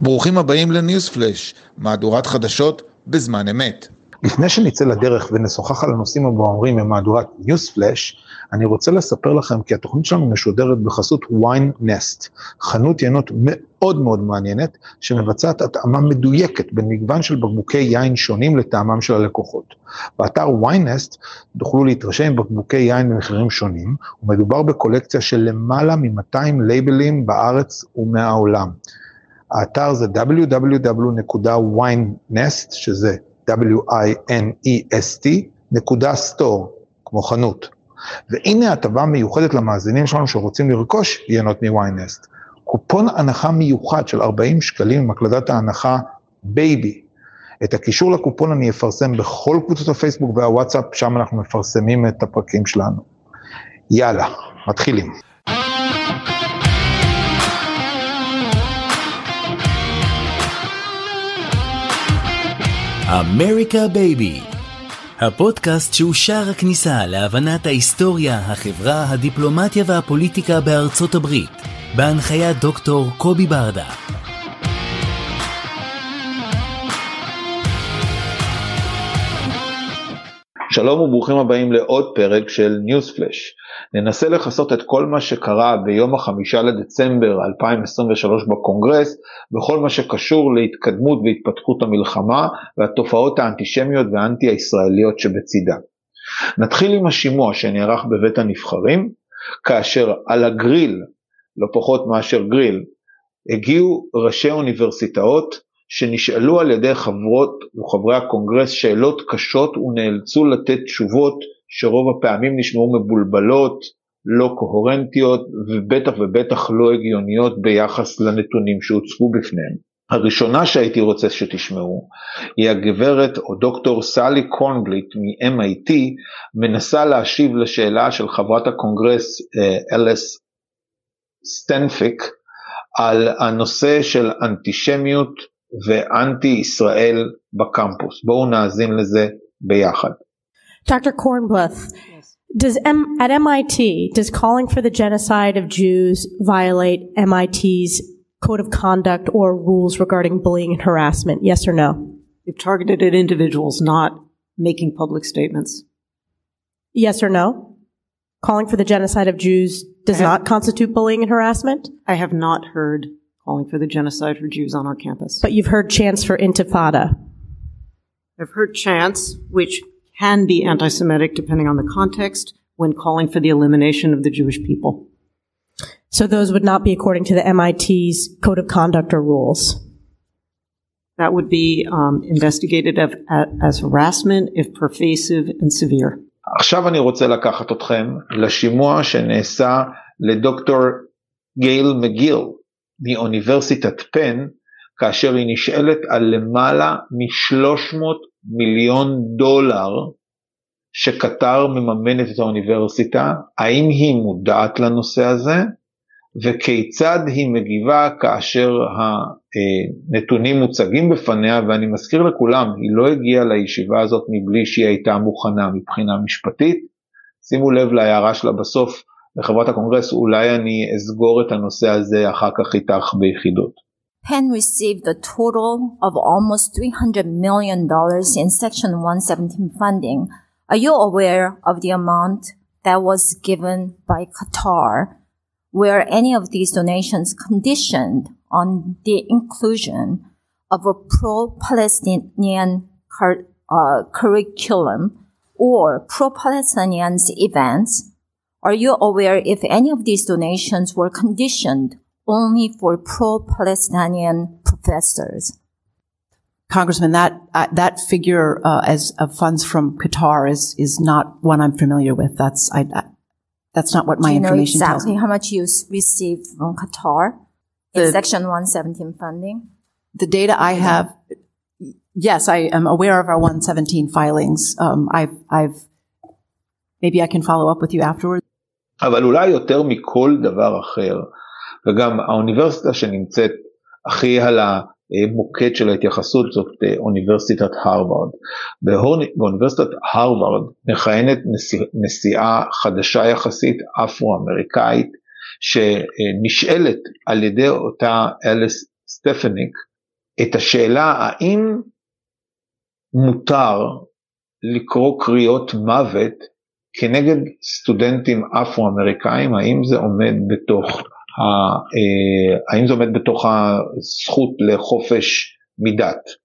ברוכים הבאים לניוספלאש, מהדורת חדשות בזמן אמת. לפני שנצא לדרך ונשוחח על הנושאים הבוערים במהדורת ניוספלאש, אני רוצה לספר לכם כי התוכנית שלנו משודרת בחסות ויין נסט, חנות ינות מאוד מאוד מעניינת, שמבצעת התאמה מדויקת בין מגוון של בקבוקי יין שונים לטעמם של הלקוחות. באתר ויין נסט תוכלו להתרשם עם בקבוקי יין במחירים שונים, ומדובר בקולקציה של למעלה מ-200 לייבלים בארץ ומהעולם. האתר זה www.winest, שזה w-i-n-e-s-t, נקודה store, כמו חנות. והנה הטבה מיוחדת למאזינים שלנו שרוצים לרכוש יינות מ Winest. קופון הנחה מיוחד של 40 שקלים עם הקלדת ההנחה בייבי. את הקישור לקופון אני אפרסם בכל קבוצות הפייסבוק והוואטסאפ, שם אנחנו מפרסמים את הפרקים שלנו. יאללה, מתחילים. אמריקה בייבי הפודקאסט שהוא שער הכניסה להבנת ההיסטוריה, החברה, הדיפלומטיה והפוליטיקה בארצות הברית, בהנחיית דוקטור קובי ברדה. שלום וברוכים הבאים לעוד פרק של newsflash. ננסה לכסות את כל מה שקרה ביום החמישה לדצמבר 2023 בקונגרס, בכל מה שקשור להתקדמות והתפתחות המלחמה והתופעות האנטישמיות והאנטי-הישראליות שבצידה. נתחיל עם השימוע שנערך בבית הנבחרים, כאשר על הגריל, לא פחות מאשר גריל, הגיעו ראשי אוניברסיטאות, שנשאלו על ידי חברות וחברי הקונגרס שאלות קשות ונאלצו לתת תשובות שרוב הפעמים נשמעו מבולבלות, לא קוהרנטיות ובטח ובטח לא הגיוניות ביחס לנתונים שהוצגו בפניהם. הראשונה שהייתי רוצה שתשמעו היא הגברת או דוקטור סאלי קורנבלות' מ-MIT מנסה להשיב לשאלה של חברת הקונגרס אה, אליס סטפניק על הנושא של אנטישמיות ואנטי ישראל בקמפוס. בואו נאזין לזה ביחד. Dr. Kornbluth, yes. does M- at MIT does calling for the genocide of Jews violate MIT's code of conduct or rules regarding bullying and harassment? Yes or no? You've targeted at individuals, not making public statements. Yes or no? Calling for the genocide of Jews does have, not constitute bullying and harassment? I have not heard calling for the genocide for Jews on our campus. But you've heard chants for intifada. I've heard chants which can be anti Semitic depending on the context when calling for the elimination of the Jewish people. So those would not be according to the MIT's code of conduct or rules? That would be um, investigated as, as harassment if pervasive and severe. עכשיו אני רוצה לקחת אתכם לשימוע שנעשה לדוקטור גייל מגיל, מאוניברסיטת פן, כאשר היא נשאלת על למעלה מ-300 מיליון דולר שקטר מממנת את האוניברסיטה, האם היא מודעת לנושא הזה, וכיצד היא מגיבה כאשר הנתונים מוצגים בפניה, ואני מזכיר לכולם, היא לא הגיעה לישיבה הזאת מבלי שהיא הייתה מוכנה מבחינה משפטית. שימו לב להערה שלה בסוף, לחברת הקונגרס, אולי אני אסגור את הנושא הזה אחר כך איתך ביחידות. Penn received a total of almost $300 million in Section 117 funding. Are you aware of the amount that was given by Qatar? Were any of these donations conditioned on the inclusion of a pro-Palestinian cur- uh, curriculum or pro-Palestinian events are you aware if any of these donations were conditioned only for pro-Palestinian professors? Congressman, that uh, that figure uh, as of funds from Qatar is is not one I'm familiar with. That's I, I that's not what my Do you information know exactly tells how much you received from Qatar in the, Section 117 funding? The data I have, yes, I am aware of our 117 filings. Um, I've I've maybe I can follow up with you afterwards. אבל אולי יותר מכל דבר אחר, וגם האוניברסיטה שנמצאת הכי על המוקד של ההתייחסות זאת אוניברסיטת הרווארד. באוניברסיטת הרווארד מכהנת נשיא, נשיאה חדשה יחסית אפרו-אמריקאית שנשאלת על ידי אותה אליס סטפניק את השאלה האם מותר לקרוא קריאות מוות כנגד סטודנטים אפרו-אמריקאים, האם זה עומד בתוך, אה, האם זה עומד בתוך הזכות לחופש מדת?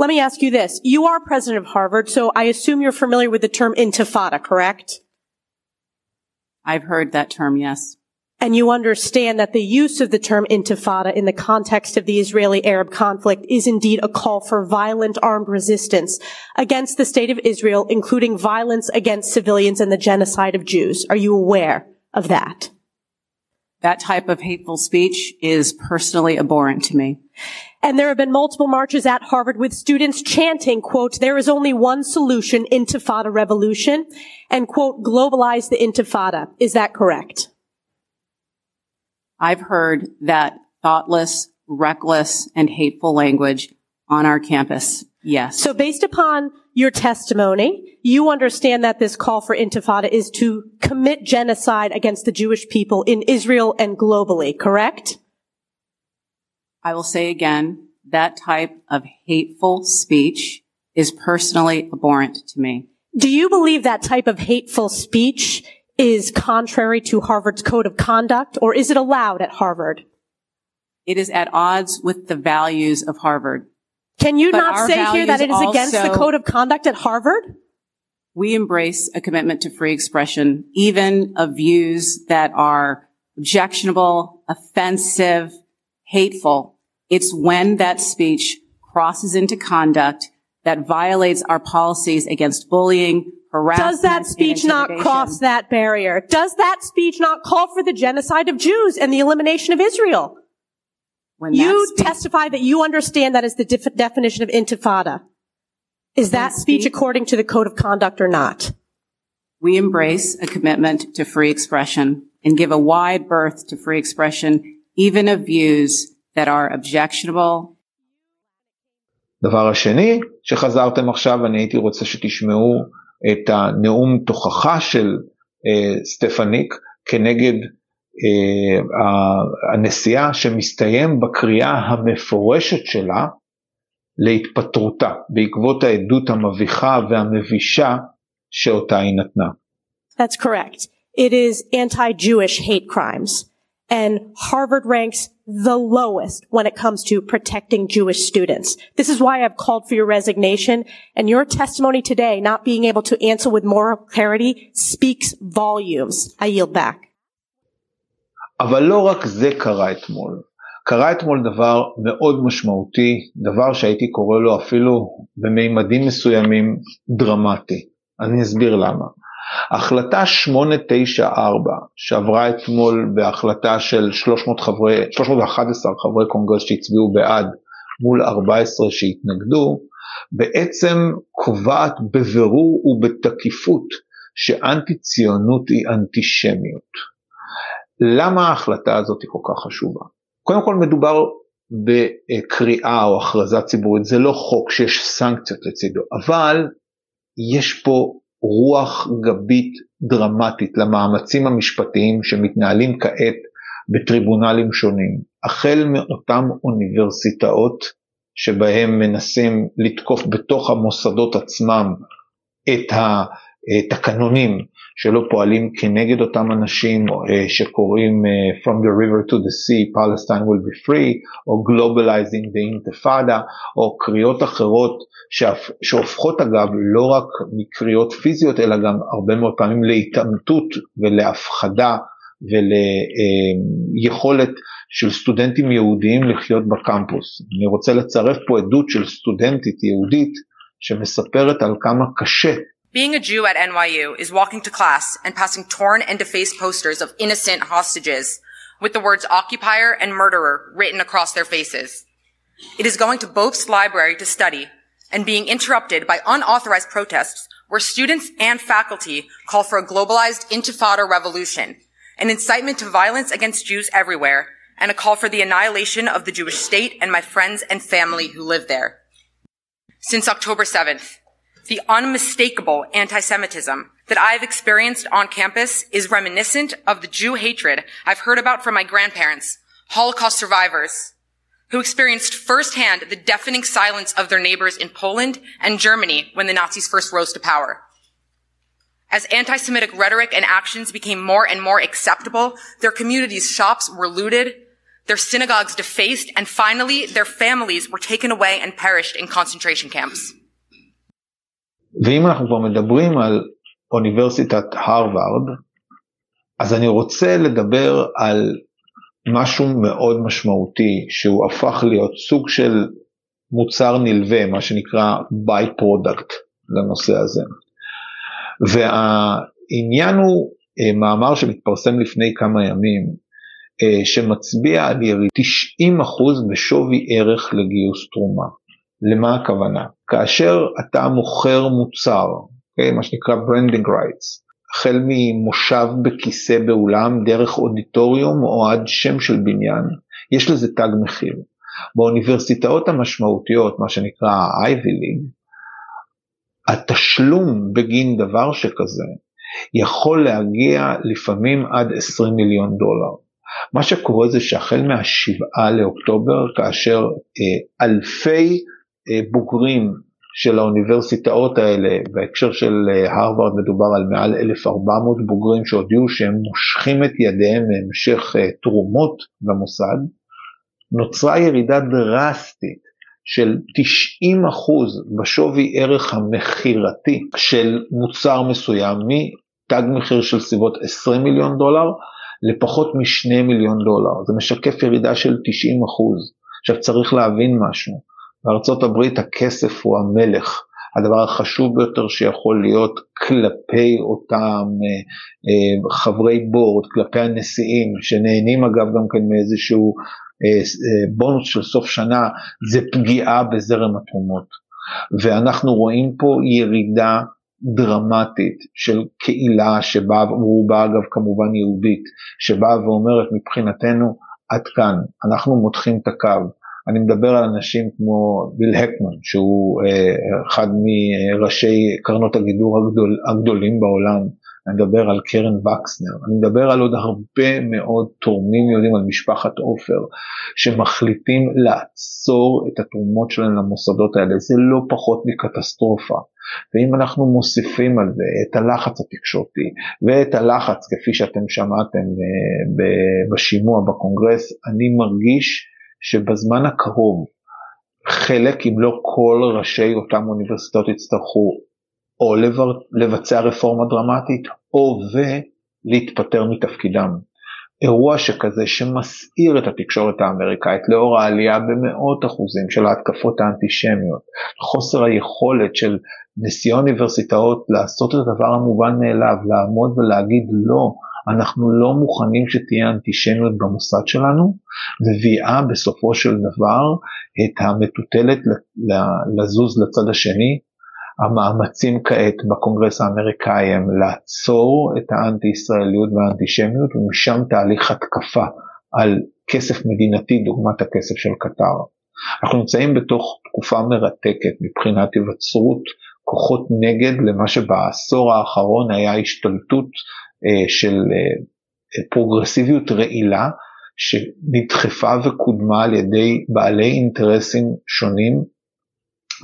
Let me ask you this. You are president of Harvard, so I assume you're familiar with the term intifada, correct? I've heard that term, yes. And you understand that the use of the term intifada in the context of the Israeli-Arab conflict is indeed a call for violent armed resistance against the state of Israel, including violence against civilians and the genocide of Jews. Are you aware of that? That type of hateful speech is personally abhorrent to me. And there have been multiple marches at Harvard with students chanting, quote, there is only one solution, intifada revolution, and quote, globalize the intifada. Is that correct? I've heard that thoughtless, reckless, and hateful language on our campus. Yes. So based upon your testimony, you understand that this call for intifada is to commit genocide against the Jewish people in Israel and globally, correct? I will say again, that type of hateful speech is personally abhorrent to me. Do you believe that type of hateful speech is contrary to Harvard's code of conduct or is it allowed at Harvard? It is at odds with the values of Harvard. Can you But not say here that it is against the code of conduct at Harvard? We embrace a commitment to free expression, even of views that are objectionable, offensive, hateful. It's when that speech crosses into conduct that violates our policies against bullying. Does that and speech not intimidation. cross that barrier? Does that speech not call for the genocide of Jews and the elimination of Israel? When that You speech- testify that you understand that is the def- definition of intifada. Is that When speech speech- according to the code of conduct or not? We embrace a commitment to free expression and give a wide berth to free expression, even of views that are objectionable דבר השני שחזרתם עכשיו, אני הייתי רוצה שתשמעו את הנאום תוכחה של אה, סטפניק כנגד אה, ה- הנשיאה שמסתיים בקריאה המפורשת שלה להתפטרותה בעקבות העדות המביכה והמבישה שאותה היא נתנה. That's correct. It is anti-Jewish hate crimes. And Harvard ranks the lowest when it comes to protecting Jewish students. This is why I've called for your resignation and your testimony today not being able to answer with moral clarity speaks volumes. I yield back. אבל לא רק זה קרה אתמול. קרה אתמול דבר מאוד משמעותי, דבר שהייתי קורא לו אפילו במימדים מסוימים דרמטי. אני אסביר למה. החלטה 894 שעברה אתמול בהחלטה של 300 חברי, 311 חברי קונגרס שהצביעו בעד מול 14 שהתנגדו, בעצם קובעת בבירור ובתקיפות שאנטי ציונות היא אנטישמיות. למה ההחלטה הזאת היא כל כך חשובה? קודם כל מדובר בקריאה או הכרזה ציבורית, זה לא חוק שיש סנקציות לצידו, אבל יש פה רוח גבית דרמטית למאמצים המשפטיים שמתנהלים כעת בטריבונלים שונים, החל מאותם אוניברסיטאות שבהם מנסים לתקוף בתוך המוסדות עצמם את התקנונים שלא פועלים כנגד אותם אנשים אה, שקוראים אה, From the river to the sea, Palestine will be free, או Globalizing the Intifada, או קריאות אחרות שהופכות אגב לא רק מקריאות פיזיות, אלא גם הרבה מאוד פעמים להתעמתות ולהפחדה וליכולת של סטודנטים יהודיים לחיות בקמפוס. אני רוצה לצרף פה עדות של סטודנטית יהודית שמספרת על כמה קשה Being a Jew at NYU is walking to class and passing torn and defaced posters of innocent hostages with the words occupier and murderer written across their faces. It is going to Bopes Library to study and being interrupted by unauthorized protests where students and faculty call for a globalized intifada revolution, an incitement to violence against Jews everywhere, and a call for the annihilation of the Jewish state and my friends and family who live there. Since October 7th, the unmistakable anti-Semitism that I've experienced on campus is reminiscent of the Jew hatred I've heard about from my grandparents, Holocaust survivors, who experienced firsthand the deafening silence of their neighbors in Poland and Germany when the Nazis first rose to power. As anti-Semitic rhetoric and actions became more and more acceptable, their communities' shops were looted, their synagogues defaced, and finally, their families were taken away and perished in concentration camps. ואם אנחנו כבר מדברים על אוניברסיטת הרווארד, אז אני רוצה לדבר על משהו מאוד משמעותי שהוא הפך להיות סוג של מוצר נלווה, מה שנקרא by product לנושא הזה. והעניין הוא אה, מאמר שמתפרסם לפני כמה ימים, אה, שמצביע על ירידה 90% בשווי ערך לגיוס תרומה. למה הכוונה? כאשר אתה מוכר מוצר, okay, אוקיי? מה שנקרא branding rights, החל ממושב בכיסא באולם, דרך אודיטוריום או עד שם של בניין, יש לזה תג מחיר. באוניברסיטאות המשמעותיות, מה שנקרא ה-Ivy League, התשלום בגין דבר שכזה יכול להגיע לפעמים עד 20 מיליון דולר. מה שקורה זה שהחל מהשבעה לאוקטובר, כאשר אה, אלפי בוגרים של האוניברסיטאות האלה, בהקשר של אה, הרווארד מדובר על מעל 1,400 בוגרים שהודיעו שהם מושכים את ידיהם מהמשך אה, תרומות במוסד, נוצרה ירידה דרסטית של 90% בשווי ערך המכירתי של מוצר מסוים, מתג מחיר של סביבות 20 מיליון דולר לפחות מ-2 מיליון דולר, זה משקף ירידה של 90%. עכשיו צריך להבין משהו, בארצות הברית הכסף הוא המלך, הדבר החשוב ביותר שיכול להיות כלפי אותם אה, אה, חברי בורד, כלפי הנשיאים, שנהנים אגב גם כן מאיזשהו אה, בונוס של סוף שנה, זה פגיעה בזרם התרומות. ואנחנו רואים פה ירידה דרמטית של קהילה שבאה, ורובה אגב כמובן יהודית, שבאה ואומרת מבחינתנו עד כאן, אנחנו מותחים את הקו. אני מדבר על אנשים כמו ביל הקמן, שהוא אה, אחד מראשי קרנות הגידור הגדול, הגדולים בעולם, אני מדבר על קרן וקסנר, אני מדבר על עוד הרבה מאוד תורמים יהודים, על משפחת עופר, שמחליטים לעצור את התרומות שלהם למוסדות האלה, זה לא פחות מקטסטרופה. ואם אנחנו מוסיפים על זה את הלחץ התקשורתי ואת הלחץ, כפי שאתם שמעתם אה, בשימוע בקונגרס, אני מרגיש שבזמן הקרוב חלק, אם לא כל ראשי אותם אוניברסיטאות יצטרכו או לבצע רפורמה דרמטית, או ולהתפטר מתפקידם. אירוע שכזה שמסעיר את התקשורת האמריקאית לאור העלייה במאות אחוזים של ההתקפות האנטישמיות, חוסר היכולת של נשיא האוניברסיטאות לעשות את הדבר המובן מאליו, לעמוד ולהגיד לא, אנחנו לא מוכנים שתהיה אנטישמיות במוסד שלנו, מביאה בסופו של דבר את המטוטלת לזוז לצד השני, המאמצים כעת בקונגרס האמריקאי הם לעצור את האנטי-ישראליות והאנטישמיות ומשם תהליך התקפה על כסף מדינתי דוגמת הכסף של קטר. אנחנו נמצאים בתוך תקופה מרתקת מבחינת היווצרות כוחות נגד למה שבעשור האחרון היה השתלטות של אה, פרוגרסיביות רעילה שנדחפה וקודמה על ידי בעלי אינטרסים שונים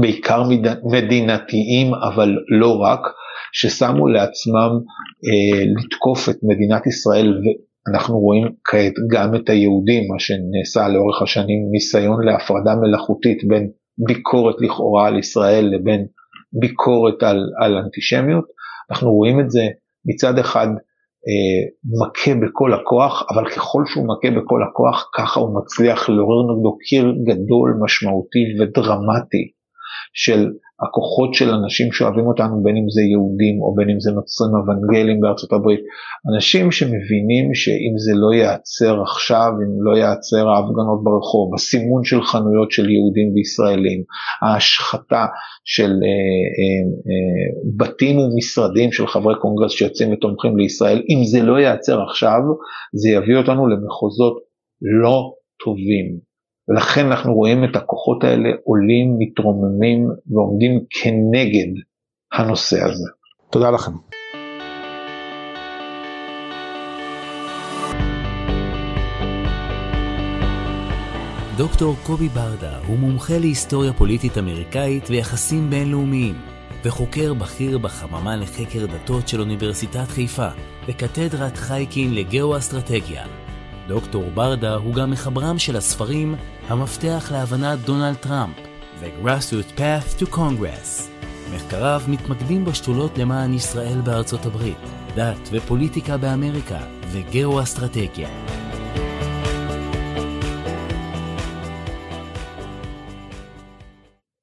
בעיקר מדינתיים, אבל לא רק, ששמו לעצמם אה, לתקוף את מדינת ישראל, ואנחנו רואים כעת גם את היהודים, מה שנעשה לאורך השנים, ניסיון להפרדה מלאכותית בין ביקורת לכאורה על ישראל לבין ביקורת על, על אנטישמיות. אנחנו רואים את זה מצד אחד אה, מכה בכל הכוח, אבל ככל שהוא מכה בכל הכוח, ככה הוא מצליח לעורר נגדו קיר גדול, משמעותי ודרמטי של הכוחות של אנשים שאוהבים אותנו, בין אם זה יהודים או בין אם זה נוצרים אוונגלים בארצות הברית, אנשים שמבינים שאם זה לא ייעצר עכשיו, אם לא ייעצר ההפגנות ברחוב, הסימון של חנויות של יהודים וישראלים, ההשחתה של אה, אה, אה, בתים ומשרדים של חברי קונגרס שיוצאים ותומכים לישראל, אם זה לא ייעצר עכשיו, זה יביא אותנו למחוזות לא טובים. ולכן אנחנו רואים את הכוחות האלה עולים, מתרוממים ועומדים כנגד הנושא הזה. תודה לכם. דוקטור קובי ברדה הוא מומחה להיסטוריה פוליטית אמריקאית ויחסים בינלאומיים, וחוקר בכיר בחממה לחקר דתות של אוניברסיטת חיפה, וקתדרת חייקין לגאו-אסטרטגיה. דוקטור ברדה הוא גם מחברם של הספרים "המפתח להבנת דונלד טראמפ" ו-Grassroot Path to Congress. מחקריו מתמקדים בשתולות למען ישראל בארצות הברית, דת ופוליטיקה באמריקה וגאו-אסטרטגיה.